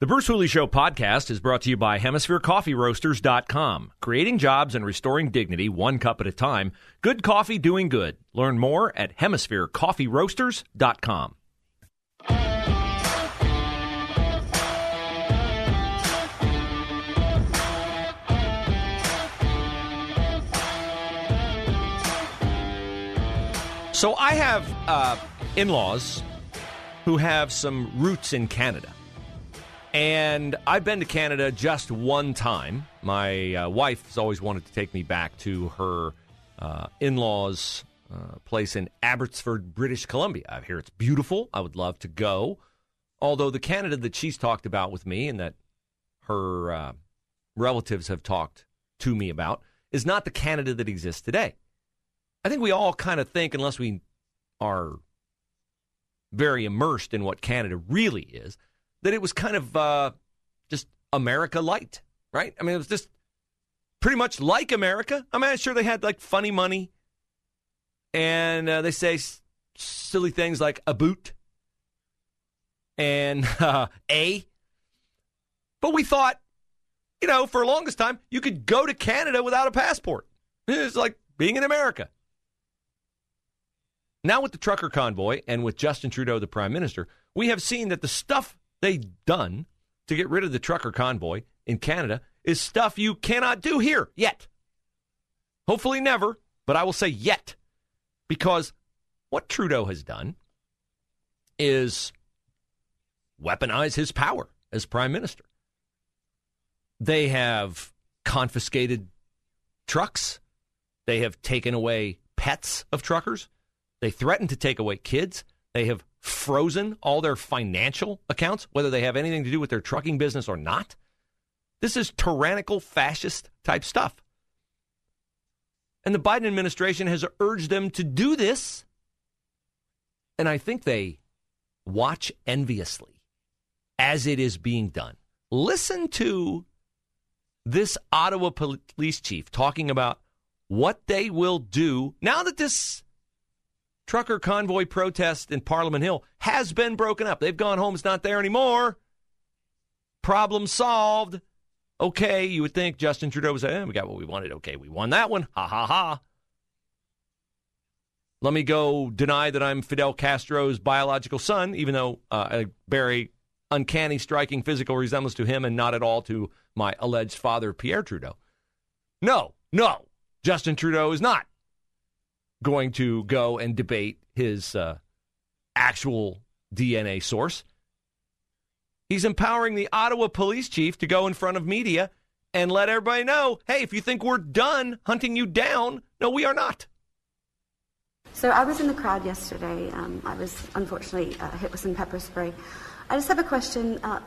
The Bruce Hooley Show podcast is brought to you by HemisphereCoffeeRoasters.com. Creating jobs and restoring dignity one cup at a time. Good coffee doing good. Learn more at HemisphereCoffeeRoasters.com. So I have uh, in laws who have some roots in Canada. And I've been to Canada just one time. My uh, wife has always wanted to take me back to her uh, in laws' uh, place in Abbotsford, British Columbia. I hear it's beautiful. I would love to go. Although the Canada that she's talked about with me and that her uh, relatives have talked to me about is not the Canada that exists today. I think we all kind of think, unless we are very immersed in what Canada really is, that it was kind of uh, just America light, right? I mean, it was just pretty much like America. I mean, I'm sure they had like funny money, and uh, they say s- silly things like a boot and uh, a. But we thought, you know, for the longest time, you could go to Canada without a passport. It's like being in America. Now, with the trucker convoy and with Justin Trudeau, the prime minister, we have seen that the stuff they've done to get rid of the trucker convoy in Canada is stuff you cannot do here yet. Hopefully, never, but I will say yet. Because what Trudeau has done is weaponize his power as prime minister. They have confiscated trucks, they have taken away pets of truckers. They threaten to take away kids. They have frozen all their financial accounts, whether they have anything to do with their trucking business or not. This is tyrannical, fascist type stuff. And the Biden administration has urged them to do this. And I think they watch enviously as it is being done. Listen to this Ottawa police chief talking about what they will do now that this trucker convoy protest in Parliament Hill has been broken up. They've gone home. It's not there anymore. Problem solved. Okay, you would think Justin Trudeau was, eh, we got what we wanted. Okay, we won that one. Ha ha ha. Let me go deny that I'm Fidel Castro's biological son, even though uh, bear uncanny, striking physical resemblance to him and not at all to my alleged father, Pierre Trudeau. No, no, Justin Trudeau is not going to go and debate his uh, actual DNA source. He's empowering the Ottawa police chief to go in front of media and let everybody know hey, if you think we're done hunting you down, no, we are not. So I was in the crowd yesterday. Um, I was unfortunately uh, hit with some pepper spray. I just have a question. Uh,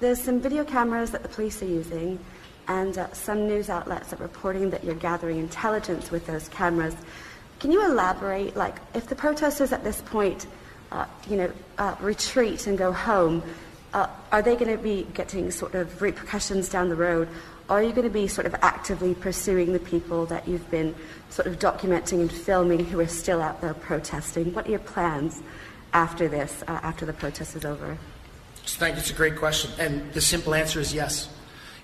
there's some video cameras that the police are using, and uh, some news outlets are reporting that you're gathering intelligence with those cameras. Can you elaborate, like, if the protesters at this point, uh, you know, uh, retreat and go home, uh, are they going to be getting sort of repercussions down the road? Are you going to be sort of actively pursuing the people that you've been sort of documenting and filming who are still out there protesting? What are your plans after this, uh, after the protest is over? Thank you. It's a great question. And the simple answer is yes.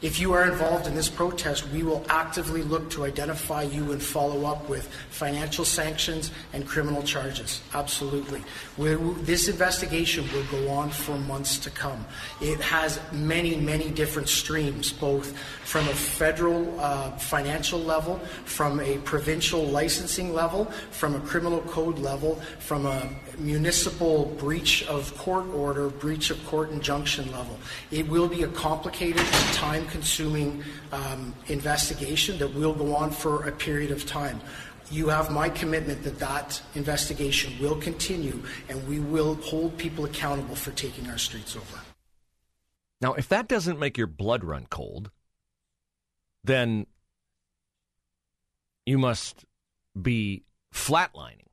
If you are involved in this protest, we will actively look to identify you and follow up with financial sanctions and criminal charges. Absolutely. We're, this investigation will go on for months to come. It has many, many different streams, both from a federal uh, financial level, from a provincial licensing level, from a criminal code level, from a municipal breach of court order, breach of court injunction level. It will be a complicated time consuming um, investigation that will go on for a period of time. You have my commitment that that investigation will continue and we will hold people accountable for taking our streets over. Now, if that doesn't make your blood run cold, then you must be flatlining.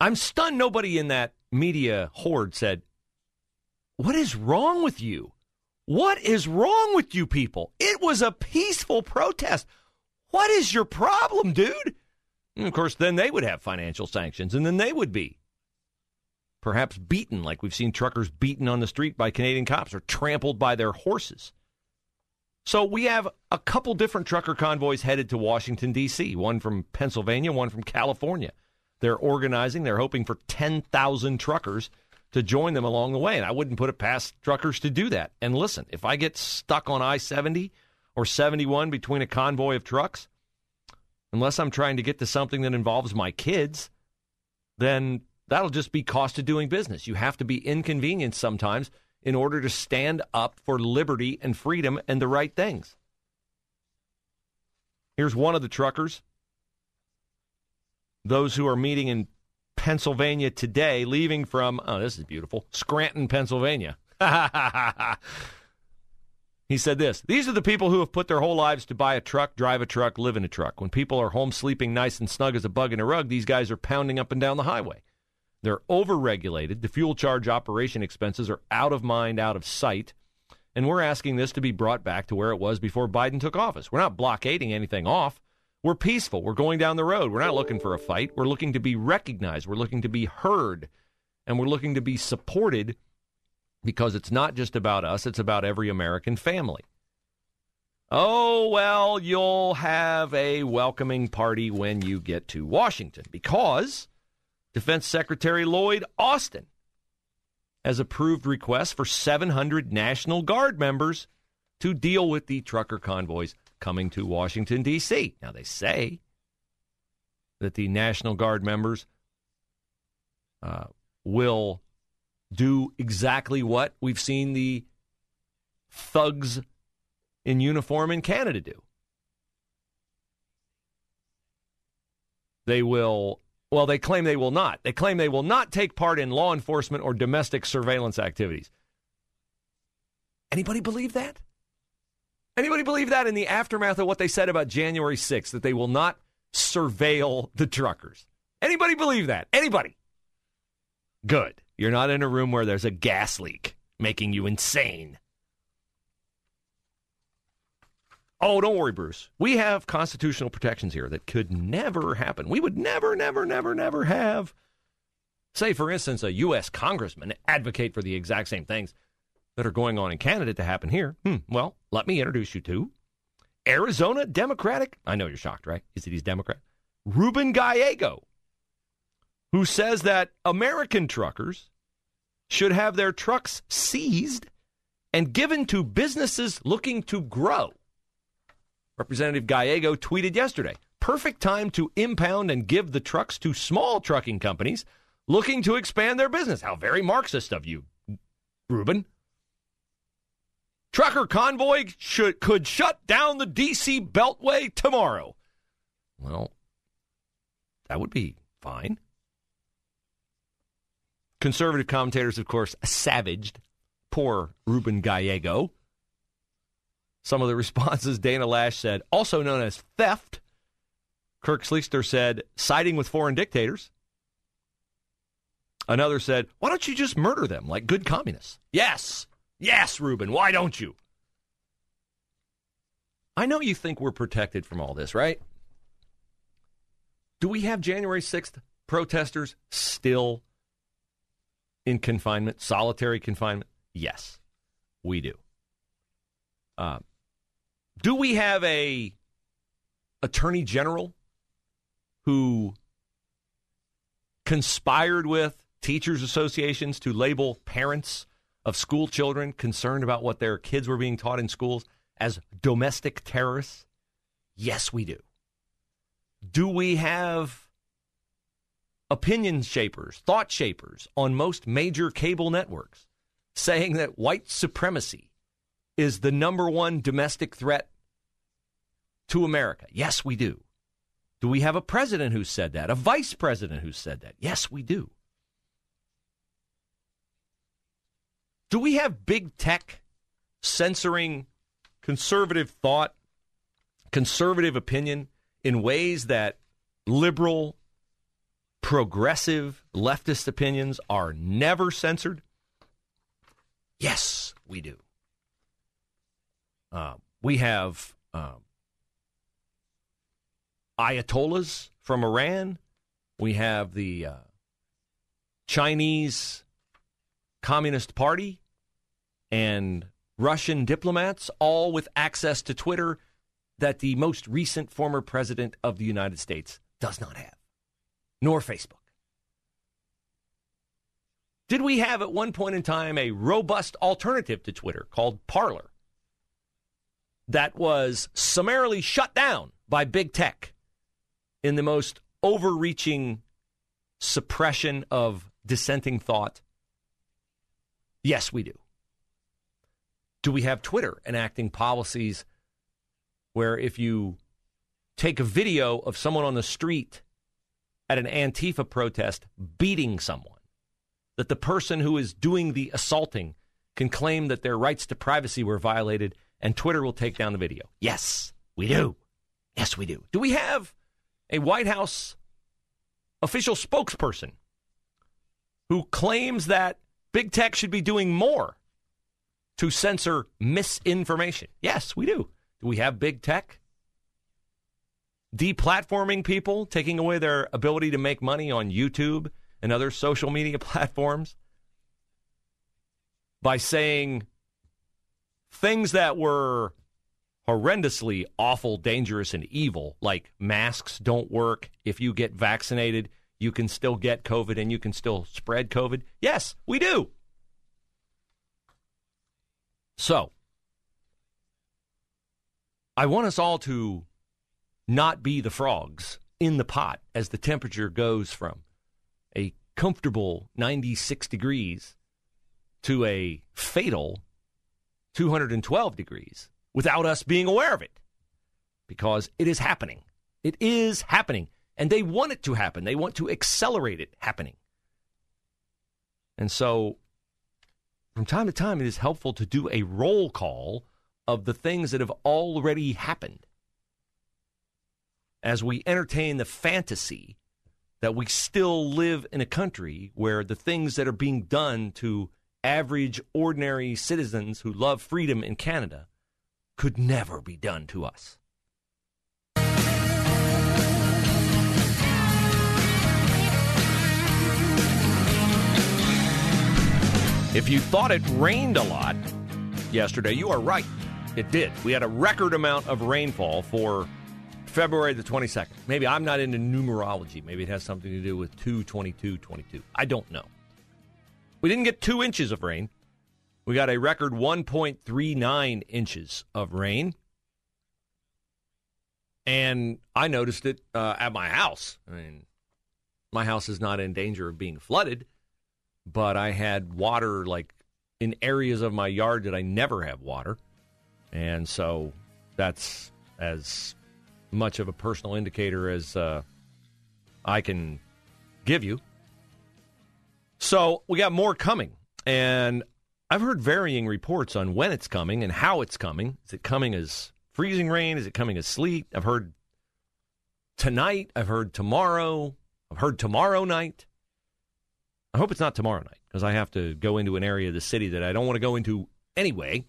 I'm stunned nobody in that media horde said, What is wrong with you? What is wrong with you people? It was a peaceful protest. What is your problem, dude? And of course, then they would have financial sanctions, and then they would be perhaps beaten, like we've seen truckers beaten on the street by Canadian cops or trampled by their horses. So we have a couple different trucker convoys headed to Washington, D.C., one from Pennsylvania, one from California. They're organizing, they're hoping for 10,000 truckers to join them along the way. And I wouldn't put it past truckers to do that. And listen, if I get stuck on I 70 or 71 between a convoy of trucks, unless I'm trying to get to something that involves my kids, then that'll just be cost of doing business. You have to be inconvenienced sometimes in order to stand up for liberty and freedom and the right things. Here's one of the truckers. Those who are meeting in Pennsylvania today, leaving from, oh, this is beautiful, Scranton, Pennsylvania. he said this These are the people who have put their whole lives to buy a truck, drive a truck, live in a truck. When people are home sleeping nice and snug as a bug in a rug, these guys are pounding up and down the highway. They're overregulated. The fuel charge operation expenses are out of mind, out of sight. And we're asking this to be brought back to where it was before Biden took office. We're not blockading anything off. We're peaceful. We're going down the road. We're not looking for a fight. We're looking to be recognized. We're looking to be heard. And we're looking to be supported because it's not just about us, it's about every American family. Oh, well, you'll have a welcoming party when you get to Washington because Defense Secretary Lloyd Austin has approved requests for 700 National Guard members to deal with the trucker convoys coming to Washington, D.C. Now, they say that the National Guard members uh, will do exactly what we've seen the thugs in uniform in Canada do. They will well, they claim they will not. They claim they will not take part in law enforcement or domestic surveillance activities. Anybody believe that? Anybody believe that in the aftermath of what they said about January 6th, that they will not surveil the truckers? Anybody believe that? Anybody? Good. You're not in a room where there's a gas leak making you insane. Oh, don't worry, Bruce. We have constitutional protections here that could never happen. We would never, never, never, never have, say, for instance, a U.S. congressman advocate for the exact same things that are going on in Canada to happen here. Hmm, well, let me introduce you to Arizona Democratic. I know you're shocked, right? Is it he's Democrat? Ruben Gallego, who says that American truckers should have their trucks seized and given to businesses looking to grow. Representative Gallego tweeted yesterday perfect time to impound and give the trucks to small trucking companies looking to expand their business. How very Marxist of you, Ruben. Trucker convoy should, could shut down the D.C. Beltway tomorrow. Well, that would be fine. Conservative commentators, of course, savaged poor Ruben Gallego some of the responses Dana Loesch said, also known as theft. Kurt Schlichter said, siding with foreign dictators. Another said, why don't you just murder them like good communists? Yes, yes, Ruben, why don't you? I know you think we're protected from all this, right? Do we have January 6th protesters still in confinement, solitary confinement? Yes, we do. Uh, do we have a attorney general who conspired with teachers associations to label parents of school children concerned about what their kids were being taught in schools as domestic terrorists? Yes, we do. Do we have opinion shapers, thought shapers on most major cable networks saying that white supremacy is the number one domestic threat to America? Yes, we do. Do we have a president who said that? A vice president who said that? Yes, we do. Do we have big tech censoring conservative thought, conservative opinion in ways that liberal, progressive, leftist opinions are never censored? Yes, we do. Uh, we have uh, ayatollahs from Iran. We have the uh, Chinese Communist Party and Russian diplomats, all with access to Twitter that the most recent former president of the United States does not have, nor Facebook. Did we have at one point in time a robust alternative to Twitter called Parler that was summarily shut down by big tech in the most overreaching suppression of dissenting thought? Yes, we do. Do we have Twitter enacting policies where if you take a video of someone on the street at an Antifa protest beating someone, that the person who is doing the assaulting can claim that their rights to privacy were violated and Twitter will take down the video? Yes, we do. Yes, we do. Do we have a White House official spokesperson who claims that big tech should be doing more to censor misinformation? Yes, we do. Do we have big tech? Deplatforming people, taking away their ability to make money on YouTube and other social media platforms by saying things that were horrendously awful, dangerous, and evil, like masks don't work. If you get vaccinated, you can still get COVID and you can still spread COVID. Yes, we do. So, I want us all to not be the frogs in the pot as the temperature goes from a comfortable 96 degrees to a fatal 212 degrees without us being aware of it because it is happening. It is happening. And they want it to happen. They want to accelerate it happening. And so, from time to time, it is helpful to do a roll call of the things that have already happened as we entertain the fantasy that we still live in a country where the things that are being done to average, ordinary citizens who love freedom in Canada could never be done to us. If you thought it rained a lot yesterday, you are right. It did. We had a record amount of rainfall for February the 22nd. Maybe I'm not into numerology. Maybe it has something to do with 222 22. I don't know. We didn't get two inches of rain. We got a record 1.39 inches of rain. And I noticed it uh, at my house. I mean, my house is not in danger of being flooded, but I had water like in areas of my yard that I never have water. And so that's as much of a personal indicator as uh, I can give you. So we got more coming. And I've heard varying reports on when it's coming and how it's coming. Is it coming as freezing rain? Is it coming as sleet? I've heard tonight. I've heard tomorrow. I've heard tomorrow night. I hope it's not tomorrow night because I have to go into an area of the city that I don't want to go into anyway.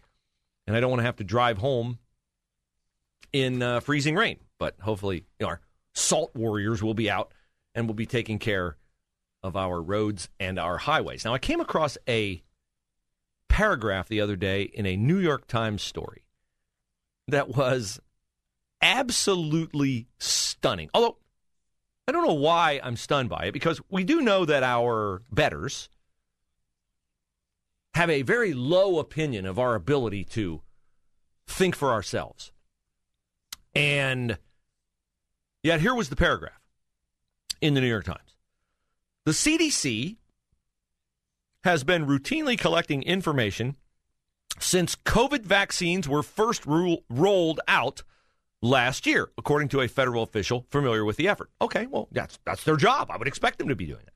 And I don't want to have to drive home in uh, freezing rain. But hopefully, our salt warriors will be out and will be taking care of our roads and our highways. Now, I came across a paragraph the other day in a New York Times story that was absolutely stunning. Although I don't know why I'm stunned by it because we do know that our betters have a very low opinion of our ability to think for ourselves. And yet, here was the paragraph in the New York Times. The CDC has been routinely collecting information since COVID vaccines were first ro- rolled out last year, according to a federal official familiar with the effort. Okay, well, that's that's their job. I would expect them to be doing it.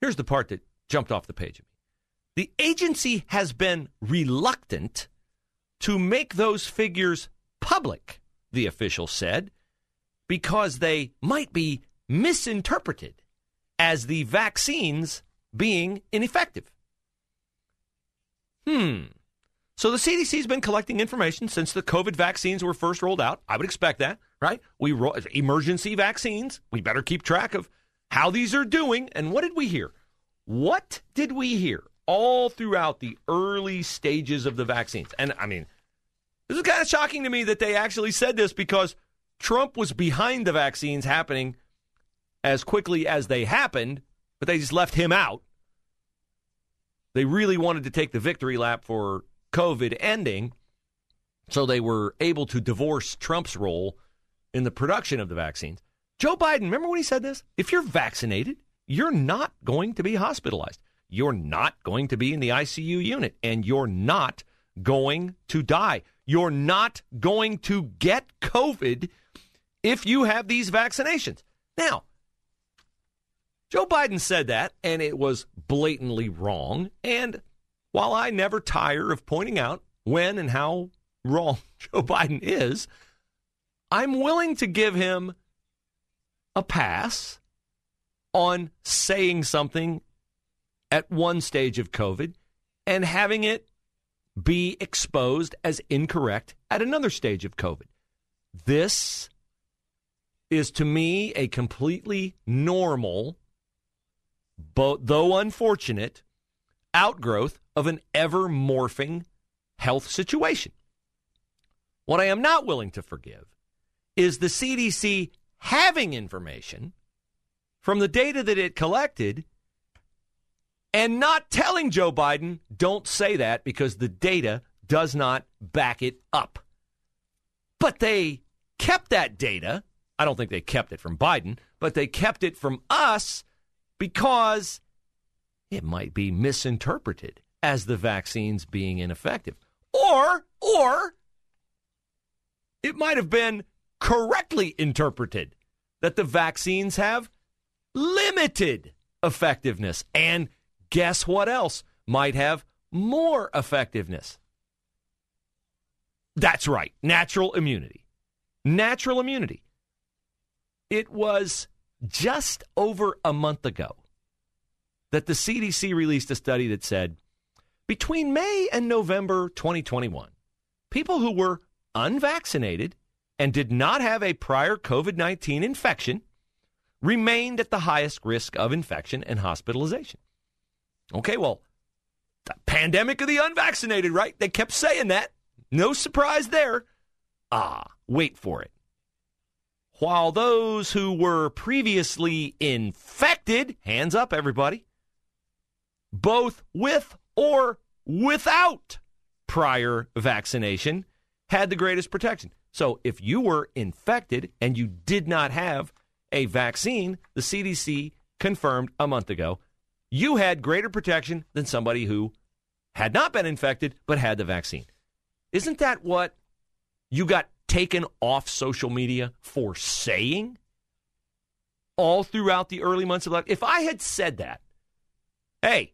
Here's the part that jumped off the page of me. The agency has been reluctant to make those figures public, the official said, because they might be misinterpreted as the vaccines being ineffective. Hmm. So the CDC's been collecting information since the COVID vaccines were first rolled out. I would expect that, right? We emergency vaccines. We better keep track of how these are doing. And what did we hear? What did we hear all throughout the early stages of the vaccines? And I mean, this is kind of shocking to me that they actually said this because Trump was behind the vaccines happening as quickly as they happened, but they just left him out. They really wanted to take the victory lap for COVID ending, so they were able to divorce Trump's role in the production of the vaccines. Joe Biden, remember when he said this? If you're vaccinated, you're not going to be hospitalized. You're not going to be in the ICU unit, and you're not going to die. You're not going to get COVID if you have these vaccinations. Now, Joe Biden said that, and it was blatantly wrong. And while I never tire of pointing out when and how wrong Joe Biden is, I'm willing to give him a pass on saying something at one stage of COVID and having it be exposed as incorrect at another stage of COVID. This is to me a completely normal but though unfortunate, outgrowth of an ever morphing health situation. What I am not willing to forgive is the CDC having information from the data that it collected and not telling Joe Biden, don't say that because the data does not back it up. But they kept that data. I don't think they kept it from Biden, but they kept it from us because it might be misinterpreted as the vaccines being ineffective. Or, or it might have been correctly interpreted that the vaccines have limited effectiveness. And guess what else might have more effectiveness? That's right, natural immunity. Natural immunity. It was just over a month ago that the CDC released a study that said between May and November 2021, people who were unvaccinated and did not have a prior COVID 19 infection remained at the highest risk of infection and hospitalization. Okay, well, the pandemic of the unvaccinated, right? They kept saying that. No surprise there. Ah, wait for it while those who were previously infected, hands up, everybody, both with or without prior vaccination, had the greatest protection. So if you were infected and you did not have a vaccine, the CDC confirmed a month ago, you had greater protection than somebody who had not been infected but had the vaccine. Isn't that what you got taken off social media for saying all throughout the early months of life. If I had said that, hey,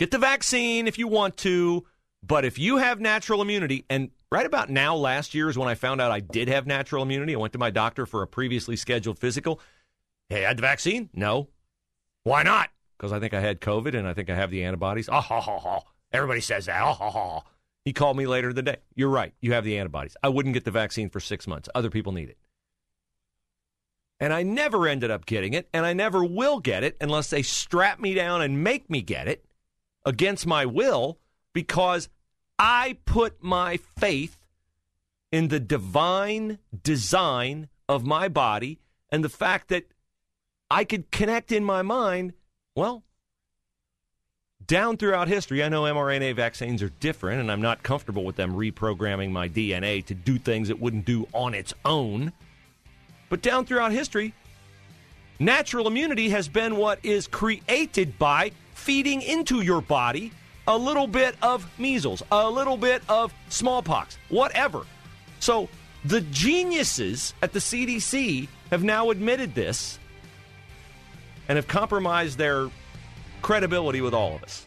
get the vaccine if you want to, but if you have natural immunity, and right about now, last year is when I found out I did have natural immunity. I went to my doctor for a previously scheduled physical. Hey, I had the vaccine? No. Why not? Because I think I had COVID and I think I have the antibodies. Oh, ha, ha, ha. Everybody says that. Oh, ha, ha. He called me later in the day. You're right. You have the antibodies. I wouldn't get the vaccine for six months. Other people need it. And I never ended up getting it, and I never will get it unless they strap me down and make me get it against my will because I put my faith in the divine design of my body and the fact that I could connect in my mind, well, down throughout history, I know mRNA vaccines are different, and I'm not comfortable with them reprogramming my DNA to do things it wouldn't do on its own. But down throughout history, natural immunity has been what is created by feeding into your body a little bit of measles, a little bit of smallpox, whatever. So the geniuses at the CDC have now admitted this and have compromised their credibility with all of us.